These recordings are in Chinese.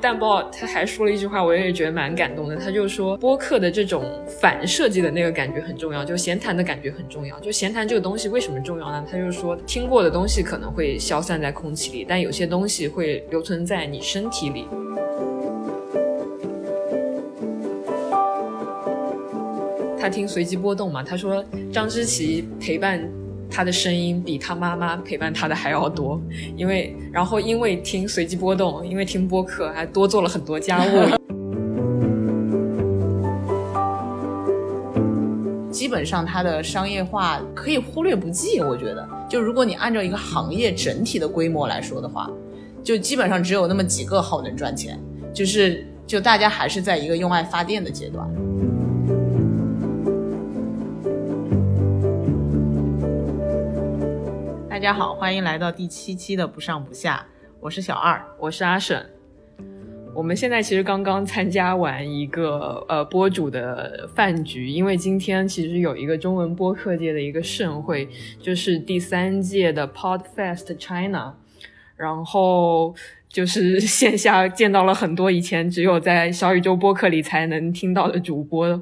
蛋豹他还说了一句话，我也觉得蛮感动的。他就说播客的这种反设计的那个感觉很重要，就闲谈的感觉很重要。就闲谈这个东西为什么重要呢？他就说听过的东西可能会消散在空气里，但有些东西会留存在你身体里。他听随机波动嘛，他说张之琪陪伴。他的声音比他妈妈陪伴他的还要多，因为然后因为听随机波动，因为听播客，还多做了很多家务。基本上它的商业化可以忽略不计，我觉得，就如果你按照一个行业整体的规模来说的话，就基本上只有那么几个号能赚钱，就是就大家还是在一个用爱发电的阶段。大家好，欢迎来到第七期的不上不下，我是小二，我是阿沈。我们现在其实刚刚参加完一个呃播主的饭局，因为今天其实有一个中文播客界的一个盛会，就是第三届的 Podfest China，然后就是 线下见到了很多以前只有在小宇宙播客里才能听到的主播。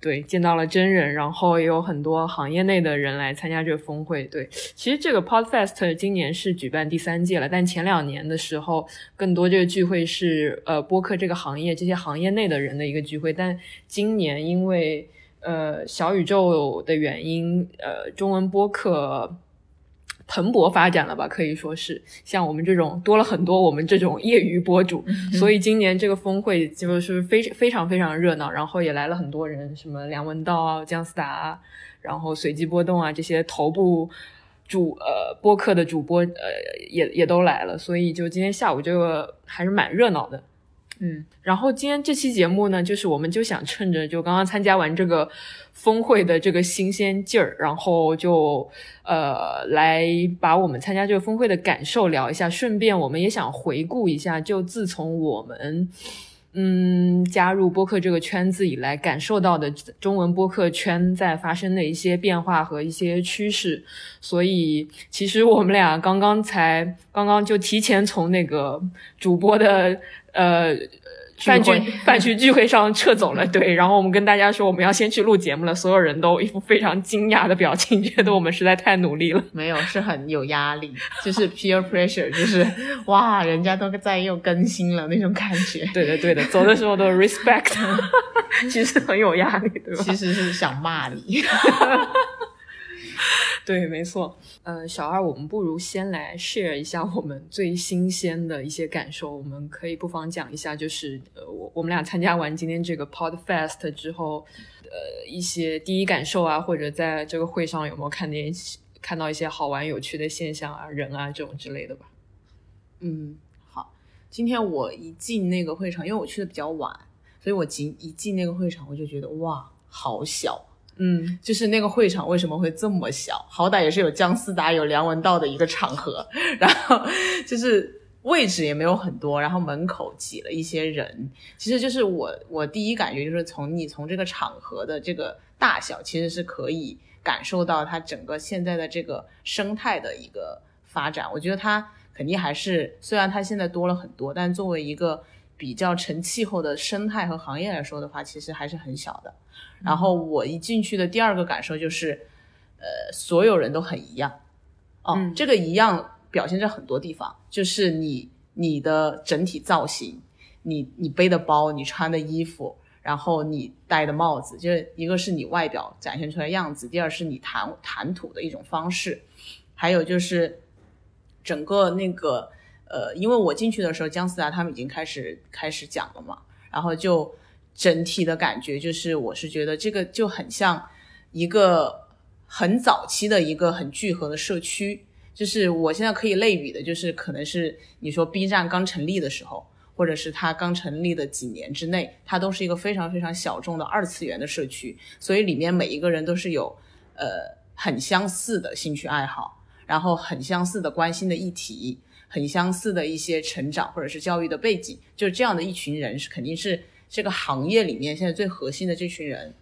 对，见到了真人，然后也有很多行业内的人来参加这个峰会。对，其实这个 Podfest 今年是举办第三届了，但前两年的时候，更多这个聚会是呃播客这个行业这些行业内的人的一个聚会，但今年因为呃小宇宙的原因，呃中文播客。蓬勃发展了吧，可以说是像我们这种多了很多我们这种业余博主，所以今年这个峰会就是非非常非常热闹，然后也来了很多人，什么梁文道啊、姜思达啊，然后随机波动啊这些头部主呃播客的主播呃也也都来了，所以就今天下午这个还是蛮热闹的。嗯，然后今天这期节目呢，就是我们就想趁着就刚刚参加完这个峰会的这个新鲜劲儿，然后就呃来把我们参加这个峰会的感受聊一下，顺便我们也想回顾一下，就自从我们嗯加入播客这个圈子以来，感受到的中文播客圈在发生的一些变化和一些趋势。所以其实我们俩刚刚才刚刚就提前从那个主播的。呃，饭局饭局聚会上撤走了，对。然后我们跟大家说我们要先去录节目了，所有人都一副非常惊讶的表情，觉得我们实在太努力了。没有，是很有压力，就是 peer pressure，就是哇，人家都在又更新了那种感觉。对的，对的，走的时候都 respect，其实很有压力，对吧？其实是想骂你。对，没错。呃，小二，我们不如先来 share 一下我们最新鲜的一些感受。我们可以不妨讲一下，就是呃，我我们俩参加完今天这个 Podfest 之后，呃，一些第一感受啊，或者在这个会上有没有看见看到一些好玩有趣的现象啊、人啊这种之类的吧。嗯，好。今天我一进那个会场，因为我去的比较晚，所以我进一进那个会场，我就觉得哇，好小。嗯，就是那个会场为什么会这么小？好歹也是有姜思达、有梁文道的一个场合，然后就是位置也没有很多，然后门口挤了一些人。其实就是我我第一感觉就是从你从这个场合的这个大小，其实是可以感受到它整个现在的这个生态的一个发展。我觉得它肯定还是虽然它现在多了很多，但作为一个。比较成气候的生态和行业来说的话，其实还是很小的。然后我一进去的第二个感受就是，呃，所有人都很一样。哦，这个一样表现在很多地方，就是你你的整体造型，你你背的包，你穿的衣服，然后你戴的帽子，就是一个是你外表展现出来样子，第二是你谈谈吐的一种方式，还有就是整个那个。呃，因为我进去的时候，姜思达他们已经开始开始讲了嘛，然后就整体的感觉就是，我是觉得这个就很像一个很早期的一个很聚合的社区，就是我现在可以类比的，就是可能是你说 B 站刚成立的时候，或者是它刚成立的几年之内，它都是一个非常非常小众的二次元的社区，所以里面每一个人都是有呃很相似的兴趣爱好，然后很相似的关心的议题。很相似的一些成长或者是教育的背景，就是这样的一群人是肯定是这个行业里面现在最核心的这群人。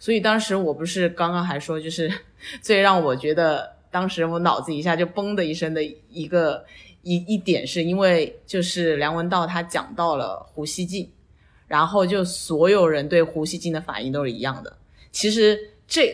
所以当时我不是刚刚还说，就是 最让我觉得当时我脑子一下就嘣的一声的一个一一点是因为就是梁文道他讲到了胡锡进，然后就所有人对胡锡进的反应都是一样的。其实这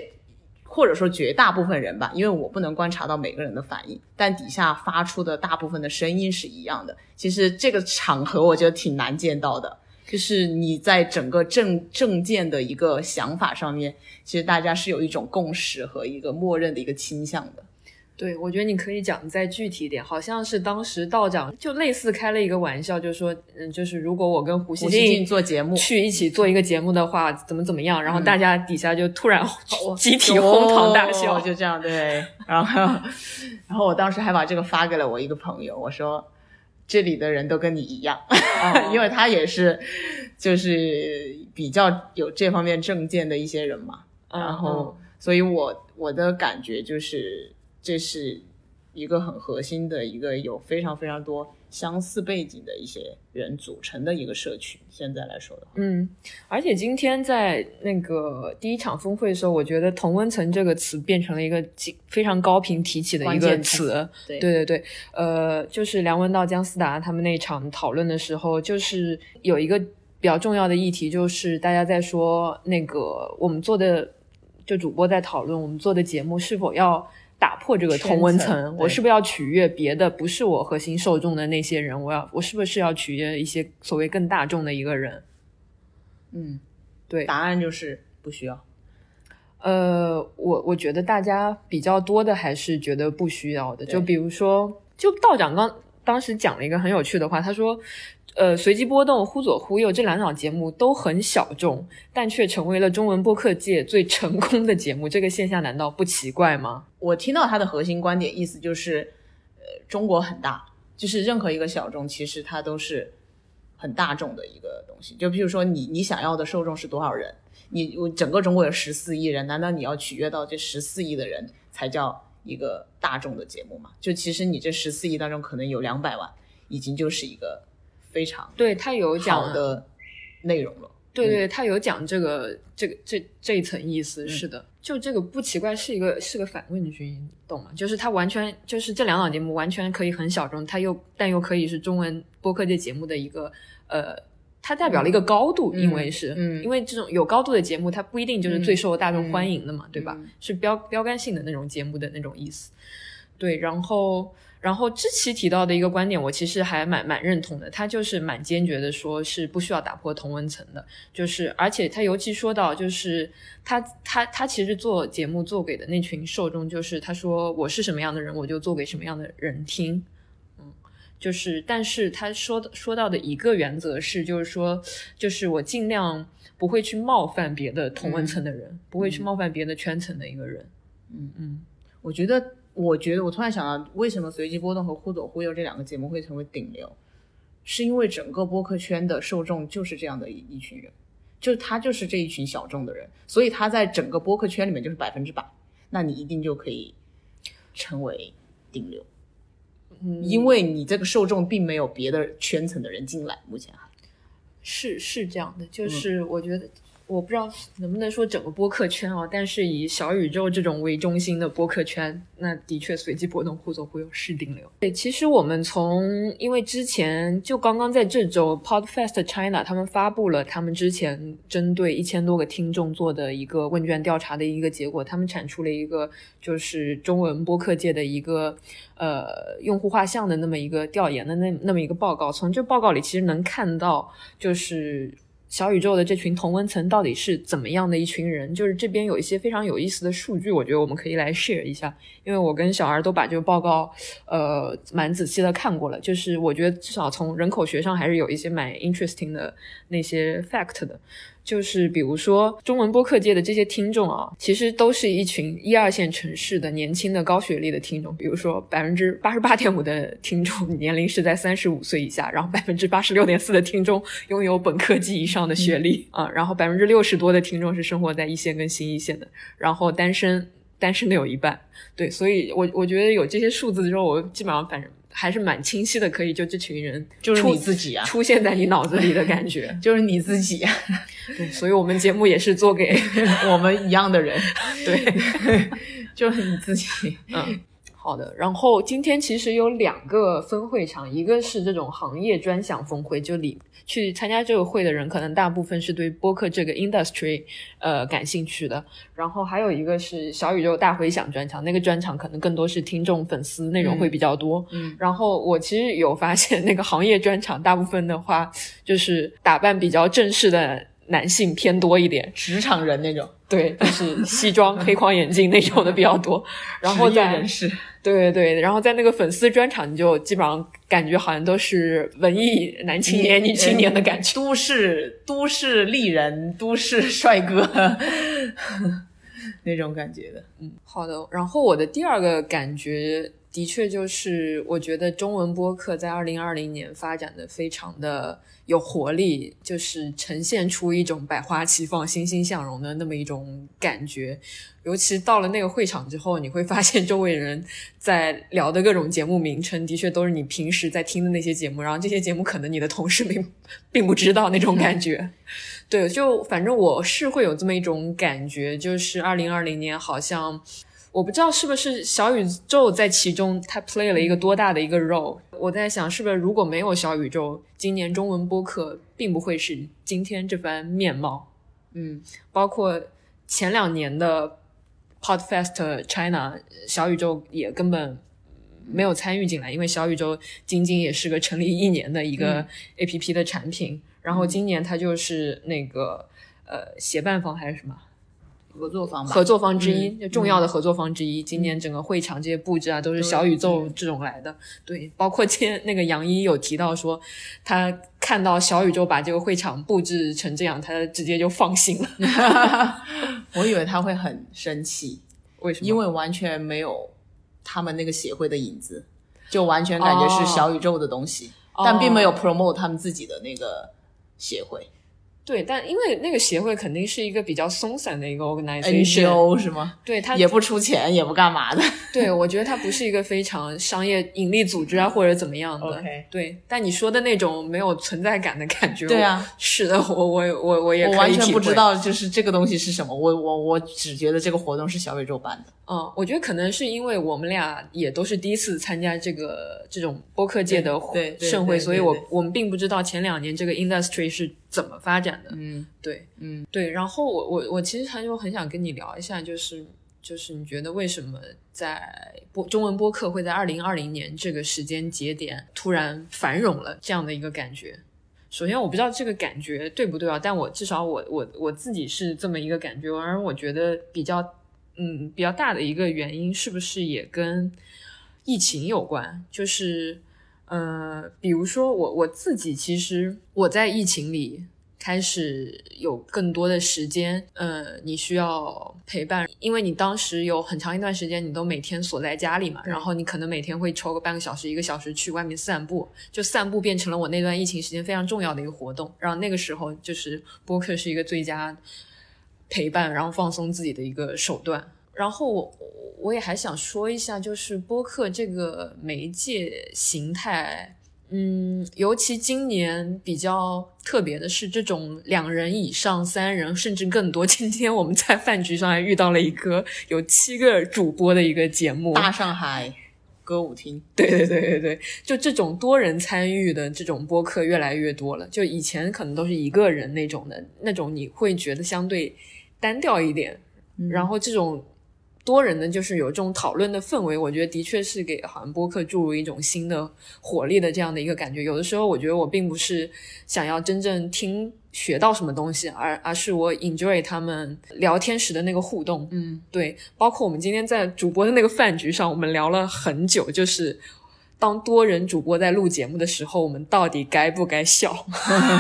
或者说绝大部分人吧，因为我不能观察到每个人的反应，但底下发出的大部分的声音是一样的。其实这个场合我觉得挺难见到的，就是你在整个政政见的一个想法上面，其实大家是有一种共识和一个默认的一个倾向的。对，我觉得你可以讲再具体一点，好像是当时道长就类似开了一个玩笑，就说，嗯，就是如果我跟胡锡进做节目去一起做一个节目的话，怎么怎么样，然后大家底下就突然 集体哄堂大笑，就这样对。然后，然后我当时还把这个发给了我一个朋友，我说这里的人都跟你一样，因为他也是就是比较有这方面证件的一些人嘛。然后，所以我我的感觉就是。这是一个很核心的一个有非常非常多相似背景的一些人组成的一个社群。现在来说的话，嗯，而且今天在那个第一场峰会的时候，我觉得“同温层”这个词变成了一个非常高频提起的一个词。对对对对，呃，就是梁文道、姜思达他们那场讨论的时候，就是有一个比较重要的议题，就是大家在说那个我们做的，就主播在讨论我们做的节目是否要。打破这个同温层，我是不是要取悦别的不是我核心受众的那些人？我要我是不是要取悦一些所谓更大众的一个人？嗯，对，答案就是不需要。呃，我我觉得大家比较多的还是觉得不需要的。就比如说，就道长刚当时讲了一个很有趣的话，他说。呃，随机波动、忽左忽右这两档节目都很小众，但却成为了中文播客界最成功的节目。这个现象难道不奇怪吗？我听到他的核心观点，意思就是，呃，中国很大，就是任何一个小众，其实它都是很大众的一个东西。就比如说，你你想要的受众是多少人？你我整个中国有十四亿人，难道你要取悦到这十四亿的人才叫一个大众的节目嘛？就其实你这十四亿当中，可能有两百万已经就是一个。非常对他有讲的内容了，对对，他有讲这个这个这这一层意思，是的，就这个不奇怪，是一个是个反问句，你懂吗？就是他完全就是这两档节目完全可以很小众，他又但又可以是中文播客界节目的一个呃，它代表了一个高度，因为是，嗯，因为这种有高度的节目，它不一定就是最受大众欢迎的嘛，对吧？是标标杆性的那种节目的那种意思，对，然后。然后知奇提到的一个观点，我其实还蛮蛮认同的。他就是蛮坚决的，说是不需要打破同文层的。就是而且他尤其说到，就是他他他其实做节目做给的那群受众，就是他说我是什么样的人，我就做给什么样的人听。嗯，就是但是他说的说到的一个原则是，就是说就是我尽量不会去冒犯别的同文层的人，不会去冒犯别的圈层的一个人。嗯嗯，我觉得。我觉得我突然想到，为什么随机波动和忽左忽右这两个节目会成为顶流，是因为整个播客圈的受众就是这样的一一群人，就他就是这一群小众的人，所以他在整个播客圈里面就是百分之百，那你一定就可以成为顶流，嗯，因为你这个受众并没有别的圈层的人进来，目前还是是这样的，就是我觉得。我不知道能不能说整个播客圈啊，但是以小宇宙这种为中心的播客圈，那的确随机波动、互走互有是顶流。对，其实我们从因为之前就刚刚在这周，Podfest China 他们发布了他们之前针对一千多个听众做的一个问卷调查的一个结果，他们产出了一个就是中文播客界的一个呃用户画像的那么一个调研的那那么一个报告。从这报告里其实能看到就是。小宇宙的这群同温层到底是怎么样的一群人？就是这边有一些非常有意思的数据，我觉得我们可以来 share 一下。因为我跟小二都把这个报告，呃，蛮仔细的看过了。就是我觉得至少从人口学上还是有一些蛮 interesting 的那些 fact 的。就是比如说中文播客界的这些听众啊，其实都是一群一二线城市的年轻的高学历的听众。比如说百分之八十八点五的听众 年龄是在三十五岁以下，然后百分之八十六点四的听众拥有本科及以上的学历啊，然后百分之六十多的听众是生活在一线跟新一线的，然后单身单身的有一半。对，所以我我觉得有这些数字之后，我基本上反正。还是蛮清晰的，可以就这群人就是你自己啊，出现在你脑子里的感觉 就是你自己。对，所以我们节目也是做给我们一样的人。对，就是你自己。嗯，好的，然后今天其实有两个分会场，一个是这种行业专享峰会，就里去参加这个会的人，可能大部分是对播客这个 industry 呃感兴趣的，然后还有一个是小宇宙大回响专场，那个专场可能更多是听众粉丝内容会比较多。嗯，然后我其实有发现，那个行业专场大部分的话，就是打扮比较正式的男性偏多一点，职场人那种，对，就是西装、黑框眼镜那种的比较多。然后在人士，对对对，然后在那个粉丝专场，你就基本上感觉好像都是文艺男青年、女青年的感觉。都市都市丽人、都市帅哥那种感觉的。嗯好的，然后我的第二个感觉，的确就是我觉得中文播客在二零二零年发展的非常的有活力，就是呈现出一种百花齐放、欣欣向荣的那么一种感觉。尤其到了那个会场之后，你会发现周围人在聊的各种节目名称，的确都是你平时在听的那些节目，然后这些节目可能你的同事并并不知道那种感觉。对，就反正我是会有这么一种感觉，就是二零二零年好像我不知道是不是小宇宙在其中它 play 了一个多大的一个 role。我在想，是不是如果没有小宇宙，今年中文播客并不会是今天这番面貌。嗯包括前两年的 Podfest China，小宇宙也根本没有参与进来，因为小宇宙仅仅也是个成立一年的一个 APP 的产品，然后今年它就是那个呃协办方还是什么合作方吧，合作方之一，重要的合作方之一。今年整个会场这些布置啊，都是小宇宙这种来的。对，包括今天那个杨一有提到说，他看到小宇宙把这个会场布置成这样，他直接就放心了。我以为他会很生气，为什么？因为完全没有他们那个协会的影子，就完全感觉是小宇宙的东西，哦但并没有 promote 他们自己的那个协会对，但因为那个协会肯定是一个比较松散的一个 organization，NGO 是吗？对它也不出钱，也不干嘛的。对，我觉得它不是一个非常商业盈利组织啊，或者怎么样的。OK 对，但你说的那种没有存在感的感觉，对啊，是的，我我我我也我完全不知。道，就是这个东西是什么。我我我只觉得这个活动是小宇宙办的。嗯，我觉得可能是因为我们俩也都是第一次参加这个这种播客界的盛会，所以我我们并不知道前两年这个 industry 是怎么发展的。嗯对，嗯，对，然后我我我其实还有很想跟你聊一下，就是就是你觉得为什么在播中文播客会在二零二零年这个时间节点突然繁荣了这样的一个感觉？首先我不知道这个感觉对不对啊，但我至少我我我自己是这么一个感觉，而我觉得比较嗯比较大的一个原因是不是也跟疫情有关？就是呃，比如说我我自己其实我在疫情里。开始有更多的时间，呃，你需要陪伴，因为你当时有很长一段时间你都每天锁在家里嘛，然后你可能每天会抽个半个小时、一个小时去外面散步，就散步变成了我那段疫情时间非常重要的一个活动。然后那个时候就是播客是一个最佳陪伴，然后放松自己的一个手段。然后我我也还想说一下，就是播客这个媒介形态。嗯，尤其今年比较特别的是，这种两人以上、三人甚至更多。今天我们在饭局上还遇到了一个有七个主播的一个节目，大上海歌舞厅，对对对对对，就这种多人参与的这种播客越来越多了。就以前可能都是一个人那种的，那种你会觉得相对单调一点。然后这种多人的，就是有这种讨论的氛围，我觉得的确是给好像播客注入一种新的活力的这样的一个感觉。有的时候，我觉得我并不是想要真正听学到什么东西，而而是我 enjoy 他们聊天时的那个互动。嗯，对，包括我们今天在主播的那个饭局上，我们聊了很久，就是当多人主播在录节目的时候，我们到底该不该笑？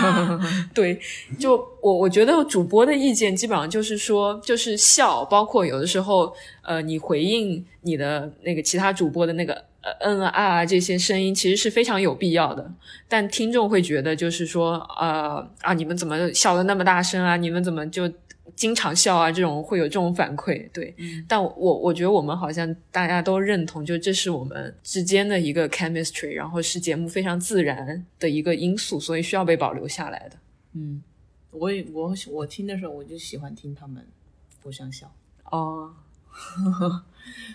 对，就我我觉得主播的意见基本上就是说，就是笑，包括有的时候，呃，你回应你的那个其他主播的那个呃嗯啊啊这些声音，其实是非常有必要的。但听众会觉得，就是说，呃啊，你们怎么笑的那么大声啊？你们怎么就经常笑啊？这种会有这种反馈，对。但我我觉得我们好像大家都认同，就这是我们之间的一个 chemistry，然后是节目非常自然的一个因素，所以需要被保留下来的。嗯，我也我我听的时候我就喜欢听他们互相笑。哦，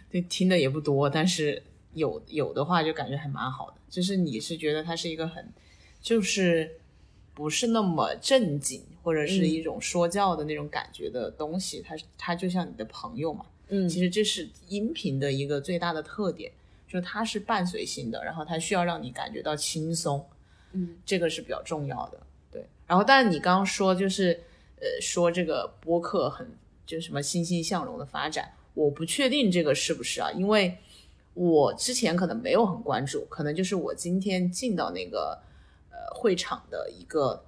对，听的也不多，但是有有的话就感觉还蛮好的。就是你是觉得它是一个很，就是不是那么正经，或者是一种说教的那种感觉的东西，它它就像你的朋友嘛。嗯其实这是音频的一个最大的特点，就是它是伴随性的，然后它需要让你感觉到轻松，嗯，这个是比较重要的。对，然后但是你刚刚说就是呃说这个播客很就什么欣欣向荣的发展，我不确定这个是不是啊，因为我之前可能没有很关注，可能就是我今天进到那个呃会场的一个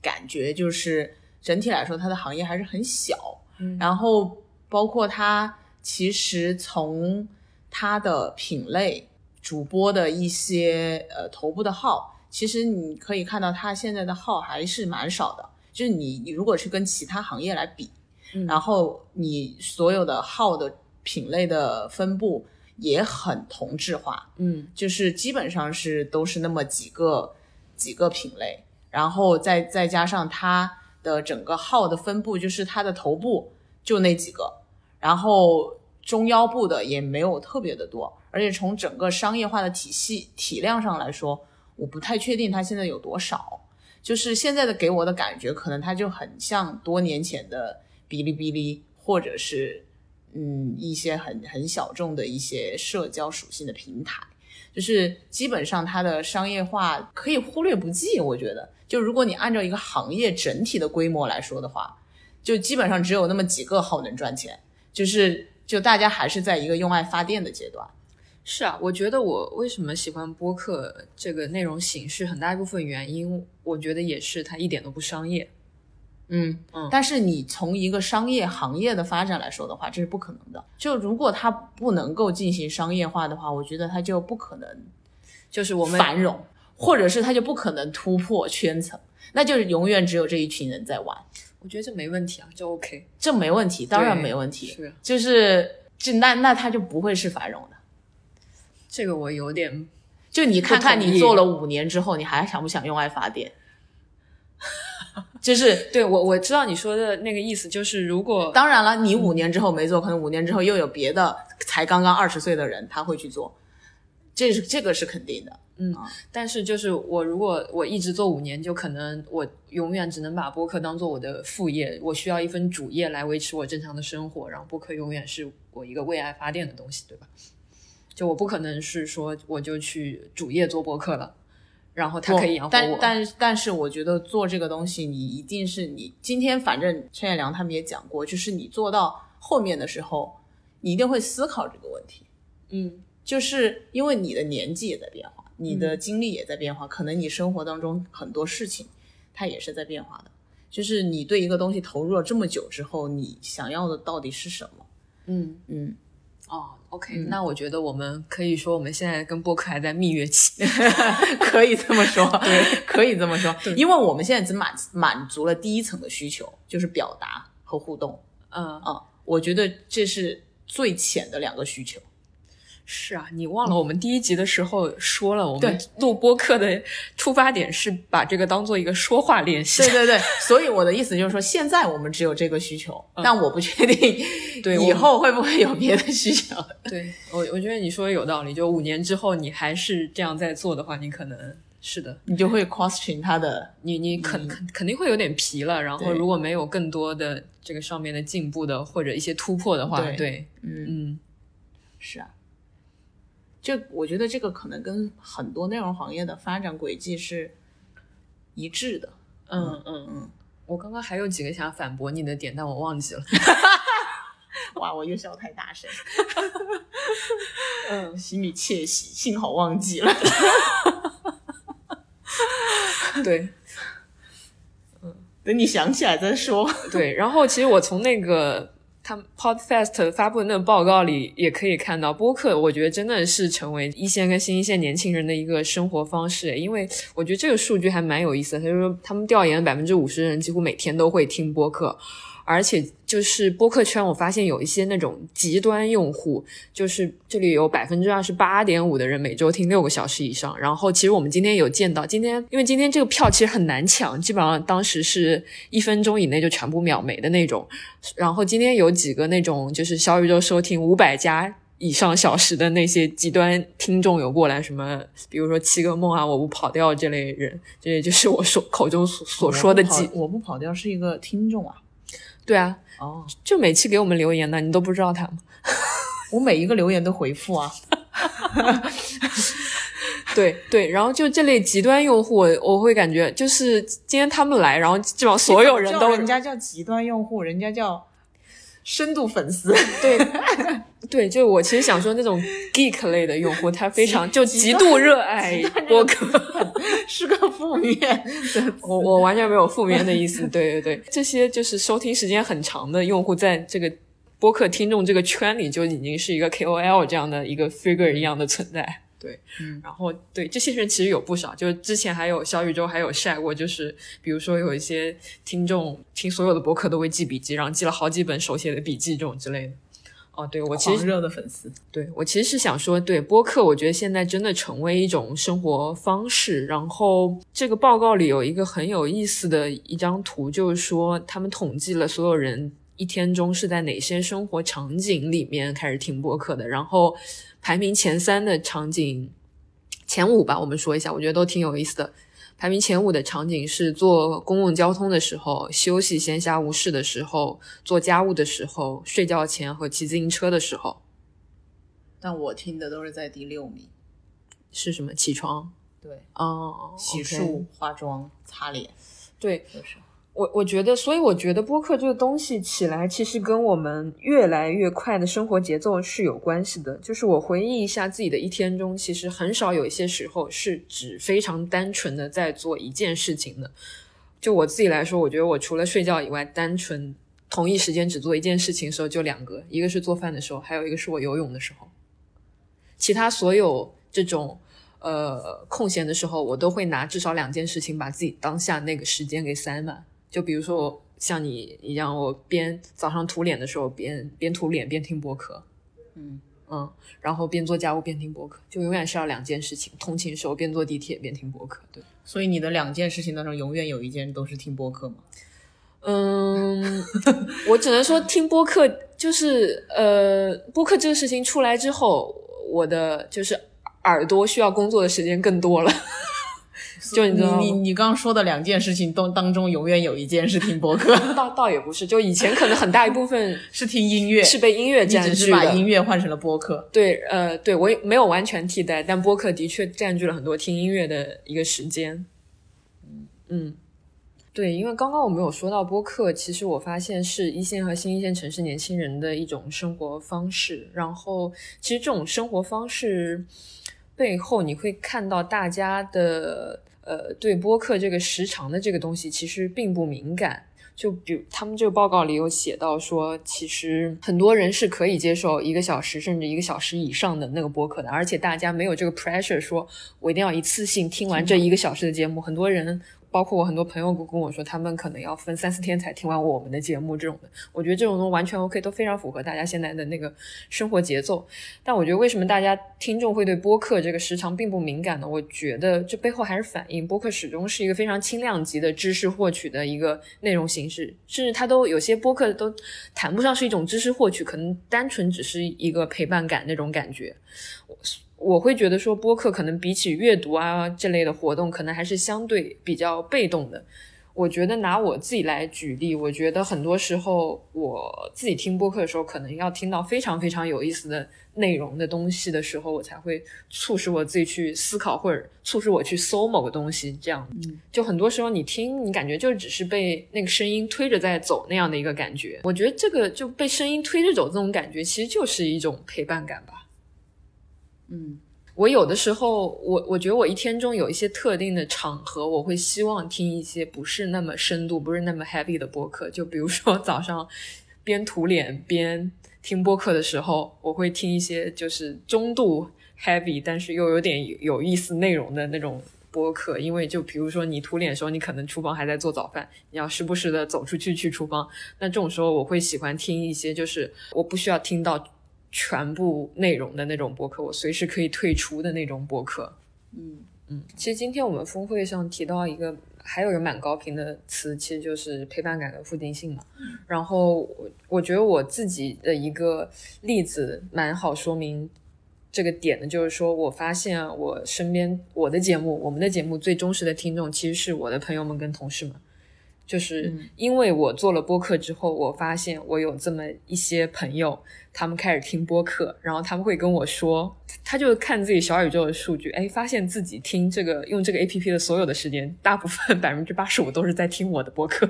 感觉，就是整体来说它的行业还是很小，嗯。然后包括它其实从它的品类、主播的一些呃头部的号，其实你可以看到它现在的号还是蛮少的。就是你你如果是跟其他行业来比，嗯。然后你所有的号的品类的分布也很同质化，嗯。就是基本上是都是那么几个几个品类，然后再再加上它的整个号的分布，就是它的头部就那几个，然后中腰部的也没有特别的多，而且从整个商业化的体系体量上来说，我不太确定它现在有多少。就是现在的给我的感觉，可能它就很像多年前的哔哩哔哩，或者是嗯一些很很小众的一些社交属性的平台。就是基本上它的商业化可以忽略不计，我觉得，就如果你按照一个行业整体的规模来说的话，就基本上只有那么几个号能赚钱，就是就大家还是在一个用爱发电的阶段。是啊，我觉得我为什么喜欢播客这个内容形式，很大一部分原因，我觉得也是它一点都不商业。嗯嗯但是你从一个商业行业的发展来说的话，这是不可能的。就如果它不能够进行商业化的话，我觉得它就不可能就是我们繁荣，或者是它就不可能突破圈层，那就是永远只有这一群人在玩，我觉得这没问题啊，就 OK。这没问题，当然没问题。是就是就那那它就不会是繁荣的。这个我有点就你看看你做了五年之后，你还想不想用爱发电？就是对我我知道你说的那个意思，就是如果当然了，你五年之后没做，可能五年之后又有别的才刚刚二十岁的人他会去做，这是这个是肯定的。嗯但是就是我如果我一直做五年，就可能我永远只能把播客当做我的副业，我需要一份主业来维持我正常的生活，然后播客永远是我一个为爱发电的东西，对吧？就我不可能是说我就去主业做播客了，然后他可以养活我。但但但是我觉得做这个东西，你一定是你今天反正陈彦良他们也讲过，就是你做到后面的时候，你一定会思考这个问题。嗯就是因为你的年纪也在变化，你的经历也在变化，可能你生活当中很多事情它也是在变化的。就是你对一个东西投入了这么久之后，你想要的到底是什么？嗯嗯，哦，OK，、那我觉得我们可以说我们现在跟播客还在蜜月期。可以这么说，对，可以这么说，因为我们现在只满满足了第一层的需求，就是表达和互动嗯，嗯、我觉得这是最浅的两个需求。是啊，你忘了我们第一集的时候说了，我们录播课的出发点是把这个当做一个说话练习。对对对，所以我的意思就是说，现在我们只有这个需求，但我不确定对以后会不会有别的需求。对我，我觉得你说的有道理。就五年之后，你还是这样在做的话，你可能是的，你就会 question 它的，你你肯肯肯定会有点疲了。然后如果没有更多的这个上面的进步的或者一些突破的话，对对，嗯，嗯，是啊。这我觉得这个可能跟很多内容行业的发展轨迹是一致的。嗯嗯嗯。我刚刚还有几个想反驳你的点，但我忘记了。哇，我又笑太大声，嗯，心里窃喜，幸好忘记了。对等你想起来再说。对，然后其实我从那个他们 Podfest 发布的那个报告里也可以看到，播客我觉得真的是成为一线跟新一线年轻人的一个生活方式。因为我觉得这个数据还蛮有意思的，他就说他们调研百分之五十的人几乎每天都会听播客，而且就是播客圈，我发现有一些那种极端用户，就是这里有百分之二十八点五的人每周听六个小时以上。然后其实我们今天有见到，今天因为今天这个票其实很难抢，基本上当时是一分钟以内就全部秒没的那种。然后今天有几个那种就是小宇宙收听五百加。以上小时的那些极端听众有过来，什么比如说七个梦啊，我不跑调这类人，这也就是我说口中所所说的几。我不跑调是一个听众啊，对啊，哦，就每期给我们留言的，你都不知道他吗？我每一个留言都回复啊。对对，然后就这类极端用户，我会感觉就是今天他们来，然后基本上所有人都人家叫极端用户，人家叫深度粉丝，对。对，就我其实想说那种 geek 类的用户，他非常就极度热爱播客，是个负面的。我我完全没有负面的意思。对对对，这些就是收听时间很长的用户，在这个播客听众这个圈里就已经是一个 KOL 这样的一个 figure 一样的存在。对，嗯，然后对这些人其实有不少，就是之前还有小宇宙还有晒过，就是比如说有一些听众听所有的播客都会记笔记，然后记了好几本手写的笔记这种之类的。哦，对我其实热的粉丝，对我其实是想说，对播客，我觉得现在真的成为一种生活方式。然后这个报告里有一个很有意思的一张图，就是说他们统计了所有人一天中是在哪些生活场景里面开始听播客的，然后排名前三的场景，前五吧，我们说一下，我觉得都挺有意思的。排名前五的场景是坐公共交通的时候、休息闲暇无事的时候、做家务的时候、睡觉前和骑自行车的时候。但我听的都是在第六名，是什么？起床？对，哦，洗漱、化妆、擦脸，对，就是。我我觉得，所以我觉得播客这个东西起来，其实跟我们越来越快的生活节奏是有关系的。就是我回忆一下自己的一天中，其实很少有一些时候是只非常单纯的在做一件事情的。就我自己来说，我觉得我除了睡觉以外，单纯同一时间只做一件事情的时候就两个，一个是做饭的时候，还有一个是我游泳的时候。其他所有这种呃空闲的时候，我都会拿至少两件事情把自己当下那个时间给塞满。就比如说，像你一样，我边早上涂脸的时候，边边涂脸边听播客，嗯嗯，然后边做家务边听播客，就永远是要两件事情。通勤时候边坐地铁边听播客，对。所以你的两件事情当中，永远有一件都是听播客吗？嗯，我只能说听播客，就是呃，播客这个事情出来之后，我的就是耳朵需要工作的时间更多了。就你你你刚刚说的两件事情当当中，永远有一件是听播客，倒倒也不是，就以前可能很大一部分 是听音乐，是被音乐占据只是把音乐换成了播客。对，呃，对我也没有完全替代，但播客的确占据了很多听音乐的一个时间。嗯嗯，对，因为刚刚我们有说到播客，其实我发现是一线和新一线城市年轻人的一种生活方式。然后，其实这种生活方式背后，你会看到大家的。呃，对播客这个时长的这个东西其实并不敏感。就比如他们这个报告里有写到说，其实很多人是可以接受一个小时甚至一个小时以上的那个播客的，而且大家没有这个 pressure，说我一定要一次性听完这一个小时的节目。很多人。包括我很多朋友跟我说，他们可能要分三四天才听完我们的节目这种的，我觉得这种都完全 OK，都非常符合大家现在的那个生活节奏。但我觉得为什么大家听众会对播客这个时长并不敏感呢？我觉得这背后还是反映播客始终是一个非常轻量级的知识获取的一个内容形式，甚至它都有些播客都谈不上是一种知识获取，可能单纯只是一个陪伴感那种感觉。我会觉得说播客可能比起阅读啊这类的活动，可能还是相对比较被动的。我觉得拿我自己来举例，我觉得很多时候我自己听播客的时候，可能要听到非常非常有意思的内容的东西的时候，我才会促使我自己去思考，或者促使我去搜某个东西。这样，就很多时候你听，你感觉就只是被那个声音推着在走那样的一个感觉。我觉得这个就被声音推着走这种感觉，其实就是一种陪伴感吧。嗯，我有的时候，我我觉得我一天中有一些特定的场合，我会希望听一些不是那么深度、不是那么 heavy 的播客。就比如说早上边涂脸边听播客的时候，我会听一些就是中度 heavy，但是又有点有意思内容的那种播客，因为就比如说你涂脸的时候，你可能厨房还在做早饭，你要时不时的走出去去厨房。那这种时候，我会喜欢听一些就是我不需要听到全部内容的那种博客，我随时可以退出的那种博客。嗯嗯，其实今天我们峰会上提到一个。还有一个蛮高频的词，其实就是陪伴感跟附近性嘛。然后我我觉得我自己的一个例子蛮好说明这个点的，就是说我发现我身边我的节目，我们的节目最忠实的听众其实是我的朋友们跟同事们。就是因为我做了播客之后，我发现我有这么一些朋友，他们开始听播客，然后他们会跟我说，他就看自己小宇宙的数据，哎，发现自己听这个用这个 A P P 的所有的时间，大部分 百分之八十五都是在听我的播客，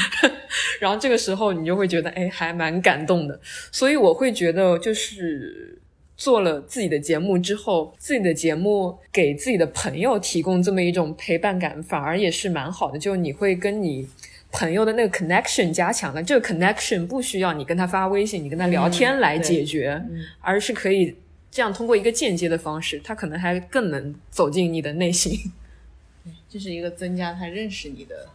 然后这个时候你就会觉得，哎，还蛮感动的，所以我会觉得就是。做了自己的节目之后，自己的节目给自己的朋友提供这么一种陪伴感，反而也是蛮好的。就你会跟你朋友的那个 connection 加强了，这个 connection 不需要你跟他发微信，你跟他聊天来解决，而是可以这样通过一个间接的方式，他可能还更能走进你的内心。对，这是一个增加他认识你的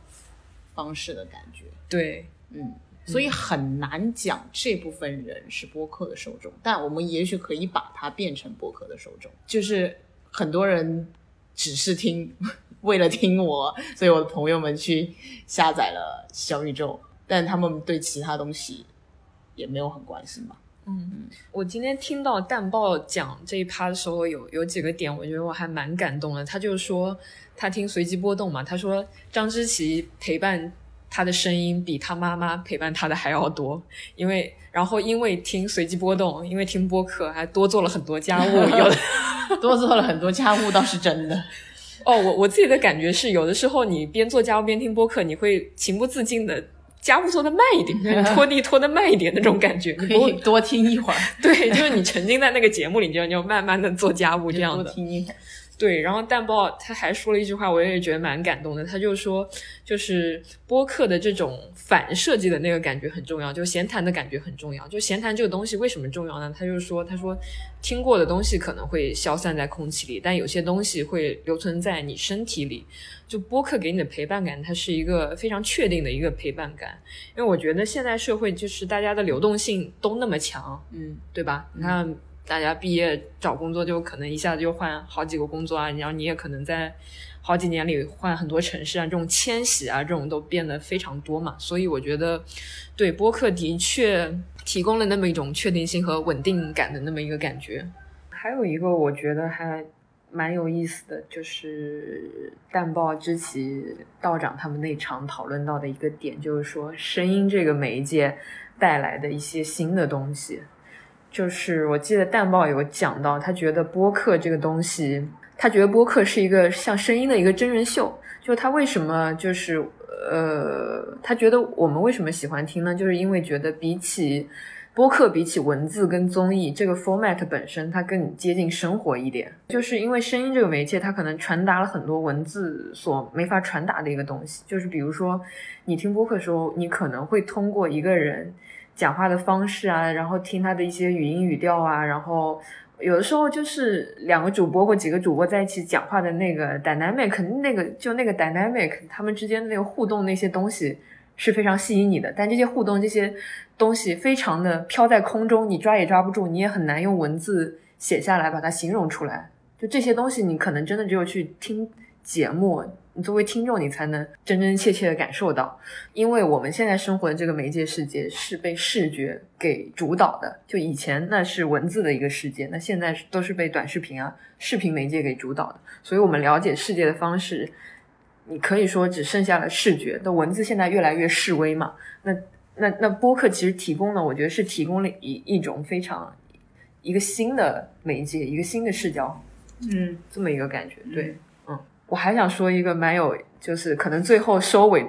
方式的感觉。对，嗯。所以很难讲这部分人是播客的受众，但我们也许可以把它变成播客的受众。就是很多人只是听，为了听我，所以我的朋友们去下载了小宇宙，但他们对其他东西也没有很关心吧。嗯，我今天听到蛋豹讲这一趴的时候，有有几个点，我觉得我还蛮感动的。他就说他听随机波动嘛，他说张之琪陪伴。他的声音比他妈妈陪伴他的还要多，因为然后因为听随机波动，因为听播客，还多做了很多家务，有的 多做了很多家务倒是真的。哦，我我自己的感觉是，有的时候你边做家务边听播客，你会情不自禁的家务做的慢一点，拖地拖的慢一点那种感觉，可以多听一会儿。对，就是你沉浸在那个节目里，就就慢慢的做家务这样的。听一会儿。对，然后蛋豹他还说了一句话，我也觉得蛮感动的。他就说，就是播客的这种反设计的那个感觉很重要，就闲谈的感觉很重要。就闲谈这个东西为什么重要呢？他就说，他说听过的东西可能会消散在空气里，但有些东西会留存在你身体里。就播客给你的陪伴感，它是一个非常确定的一个陪伴感。因为我觉得现在社会就是大家的流动性都那么强，嗯，对吧？你看。大家毕业找工作就可能一下子就换好几个工作啊，然后你也可能在好几年里换很多城市啊，这种迁徙啊，这种都变得非常多嘛。所以我觉得，对播客的确提供了那么一种确定性和稳定感的那么一个感觉。还有一个我觉得还蛮有意思的，就是淡豹之奇道长他们那场讨论到的一个点，就是说声音这个媒介带来的一些新的东西。就是我记得淡报有讲到，他觉得播客这个东西，他觉得播客是一个像声音的一个真人秀。就他为什么就是呃，他觉得我们为什么喜欢听呢？就是因为觉得比起播客，比起文字跟综艺这个 format 本身，它更接近生活一点。就是因为声音这个媒介，它可能传达了很多文字所没法传达的一个东西。就是比如说，你听播客的时候，你可能会通过一个人。讲话的方式啊，然后听他的一些语音语调啊，然后有的时候就是两个主播或几个主播在一起讲话的那个 dynamic，肯定那个就那个 dynamic，他们之间的那个互动那些东西是非常吸引你的。但这些互动这些东西非常的飘在空中，你抓也抓不住，你也很难用文字写下来把它形容出来。就这些东西，你可能真的只有去听节目。你作为听众，你才能真真切切的感受到，因为我们现在生活的这个媒介世界是被视觉给主导的。就以前那是文字的一个世界，那现在都是被短视频啊、视频媒介给主导的。所以，我们了解世界的方式，你可以说只剩下了视觉。那文字现在越来越示威嘛？那那那播客其实提供了，我觉得是提供了一一种非常一个新的媒介，一个新的视角，嗯，这么一个感觉，对。我还想说一个蛮有，就是可能最后收尾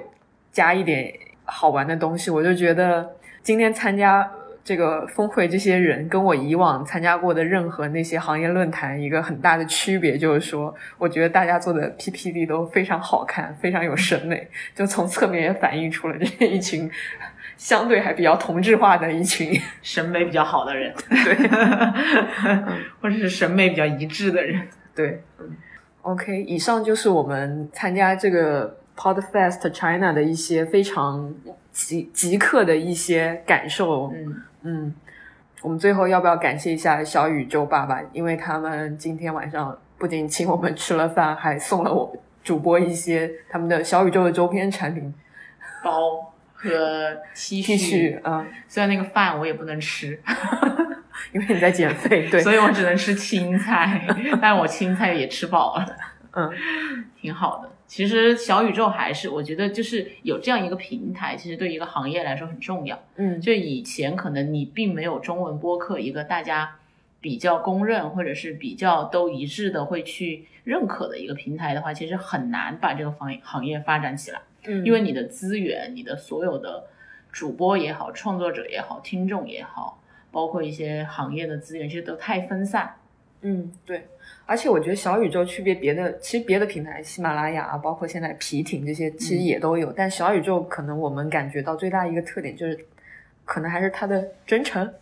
加一点好玩的东西。我就觉得今天参加这个峰会，这些人跟我以往参加过的任何那些行业论坛一个很大的区别，就是说，我觉得大家做的 PPT 都非常好看，非常有审美，就从侧面也反映出了这一群相对还比较同质化的一群审美比较好的人，对，或者是审美比较一致的人，对，嗯。OK，以上就是我们参加这个 Podfest China 的一些非常即即刻的一些感受。嗯，嗯，我们最后要不要感谢一下小宇宙爸爸？因为他们今天晚上不仅请我们吃了饭，还送了我主播一些他们的小宇宙的周边产品包和 T 恤啊、虽然那个饭我也不能吃，因为你在减肥，对，所以我只能吃青菜，但我青菜也吃饱了。嗯 挺好的。其实小宇宙还是我觉得就是有这样一个平台，其实对一个行业来说很重要。嗯就以前可能你并没有中文播客一个大家比较公认或者是比较都一致的会去认可的一个平台的话，其实很难把这个行行业发展起来，嗯，因为你的资源、你的所有的主播也好、创作者也好、听众也好，包括一些行业的资源，其实都太分散。嗯，对，而且我觉得小宇宙区别别的，其实别的平台，喜马拉雅啊，包括现在皮艇这些，其实也都有。但小宇宙可能我们感觉到最大一个特点就是，可能还是它的真诚。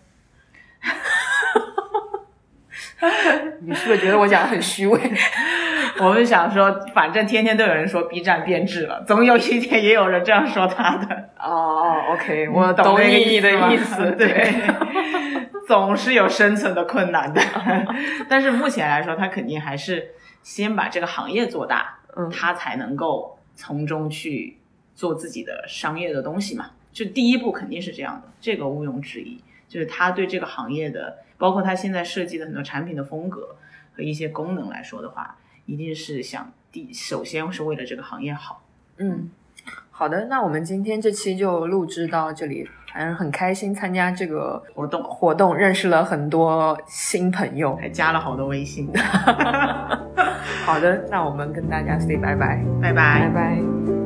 你是不是觉得我讲的很虚伪？我们想说，反正天天都有人说 B 站变质了，总有一天也有人这样说他的。哦哦，OK，我懂你的意思。对，总是有生存的困难的。但是目前来说，他肯定还是先把这个行业做大，嗯他才能够从中去做自己的商业的东西嘛。就第一步肯定是这样的，这个毋庸置疑。就是他对这个行业的，包括他现在设计的很多产品的风格和一些功能来说的话，一定是想第首先是为了这个行业好。嗯，好的，那我们今天这期就录制到这里，反正很开心参加这个活动活动，认识了很多新朋友。还加了好多微信，好的，那我们跟大家 say 拜拜，拜拜拜。拜。